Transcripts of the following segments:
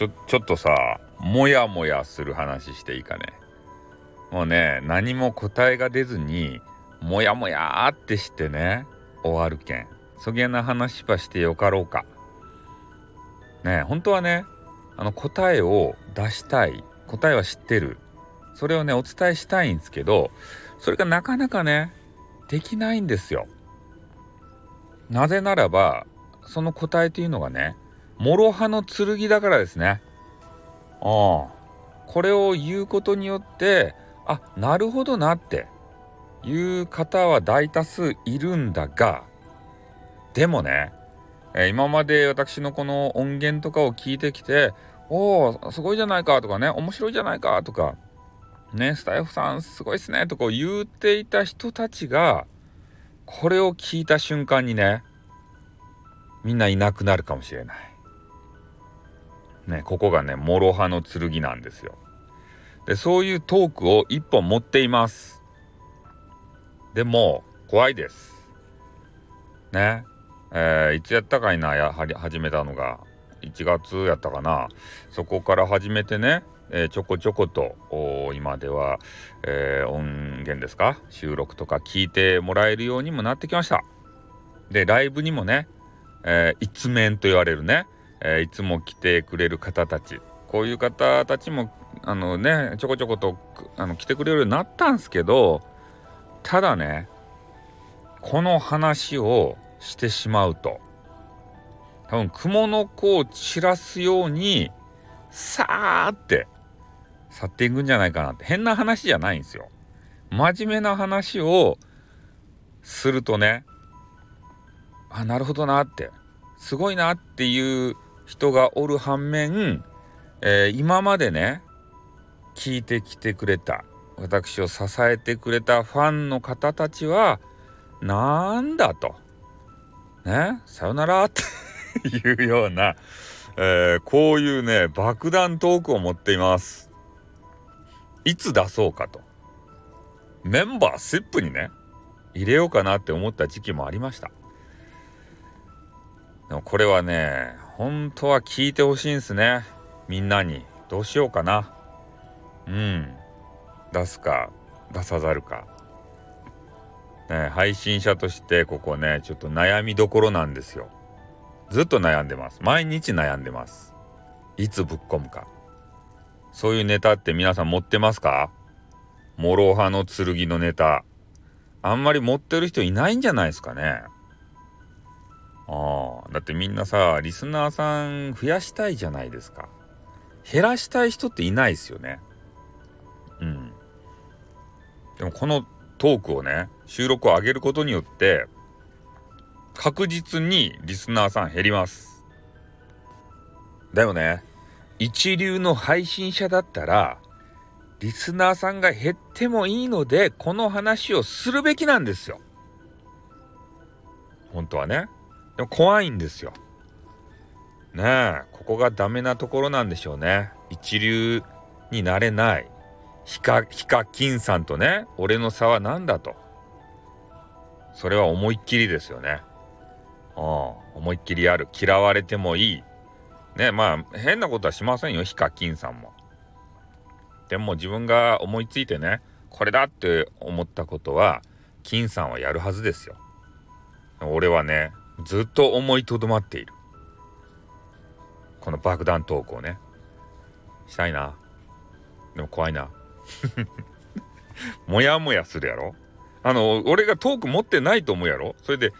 ちょ、ちょっとさ、もやもやする話していいかね？もうね、何も答えが出ずに、もやもやってしてね、終わるけん。そげな話ばしてよかろうか。ね本当はね、あの答えを出したい。答えは知ってる。それをね、お伝えしたいんですけど、それがなかなかね、できないんですよ。なぜならば、その答えというのがね、諸刃の剣だからですね。ああ。これを言うことによって、あ、なるほどなっていう方は大多数いるんだが、でもね、え今まで私のこの音源とかを聞いてきて、おお、すごいじゃないかとかね、面白いじゃないかとか、ね、スタイフさんすごいっすねとか言っていた人たちが、これを聞いた瞬間にね、みんないなくなるかもしれない。ね、ここがね、諸刃の剣なんですよ。で、そういうトークを一本持っています。でも、怖いです。ね。えー、いつやったかいな、やはり始めたのが。1月やったかな？そこから始めてね、えー、ちょこちょこと今では、えー、音源ですか？収録とか聞いてもらえるようにもなってきました。で、ライブにもね、えー、一面と言われるね、え、いつも来てくれる方たち。こういう方たちもあのねちょこちょことあの来てくれるようになったんすけどただねこの話をしてしまうと。多分雲の子を散らすようにさーって去っていくんじゃないかなって。変な話じゃないんですよ。真面目な話をするとねあなるほどなってすごいなっていう人がおる反面、えー、今までね聞いてきてくれた私を支えてくれたファンの方たちはなんだとねさよなら っていうような、えー、こういうね爆弾トークを持っています。いつ出そうかと。メンバーシップにね入れようかなって思った時期もありました。でもこれはね、本当は聞いてほしいんすね。みんなに。どうしようかな。うん。出すか、出さざるか。ね、配信者としてここね、ちょっと悩みどころなんですよ。ずっと悩んでます。毎日悩んでます。いつぶっ込むか。そういうネタって皆さん持ってますか？諸刃の剣のネタ。あんまり持ってる人いないんじゃないですかね。ああ、だってみんなさ、リスナーさん増やしたいじゃないですか。減らしたい人っていないですよね。うん。でもこのトークをね、収録を上げることによって、確実にリスナーさん減ります。だよね。一流の配信者だったら、リスナーさんが減ってもいいので、この話をするべきなんですよ。本当はね。でも怖いんですよ。ねえ、ここがダメなところなんでしょうね。一流になれない。ヒカ、ヒカキンさんとね、俺の差は何だと。それは思いっきりですよね。うん、思いっきりある。嫌われてもいい。ね、まあ、変なことはしませんよ、ヒカキンさんも。でも自分が思いついてね、これだって思ったことは、金さんはやるはずですよ。俺はね、ずっと思いとどまっている。この爆弾トークをね。したいな。でも怖いな。もやもやするやろ？あの俺がトーク持ってないと思うやろ？それで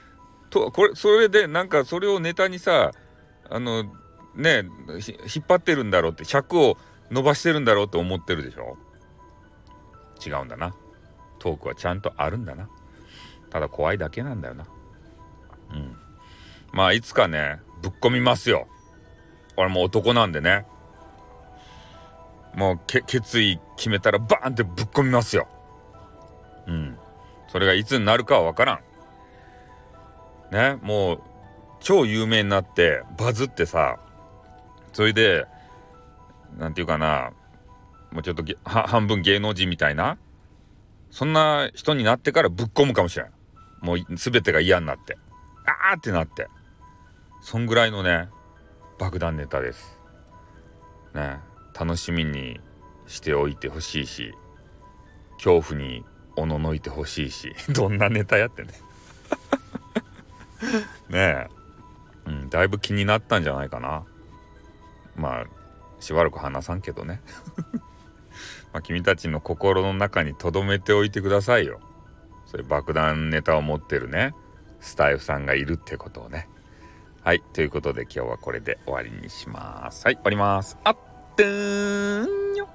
とこれそれでなんかそれをネタにさあのね引っ張ってるんだろうって尺を伸ばしてるんだろうと思ってるでしょ？違うんだな。トークはちゃんとあるんだな。ただ怖いだけなんだよな。まあいつかねぶっ込みますよ。俺も男なんでね。もう決意決めたらバーンってぶっ込みますよ。うん。それがいつになるかは分からん。ねもう超有名になってバズってさそれで何て言うかなもうちょっと半分芸能人みたいなそんな人になってからぶっ込むかもしれん。もう全てが嫌になって。あーってなって。そんぐらいのね爆弾ネタです。ね楽しみにしておいてほしいし恐怖におののいてほしいし どんなネタやってね。ねえ、うん、だいぶ気になったんじゃないかな。まあしばらく話さんけどね。まあ君たちの心の中に留めておいてくださいよ。そういう爆弾ネタを持ってるねスタイフさんがいるってことをね。はいということで今日はこれで終わりにします。はい終わります。あってーん。よ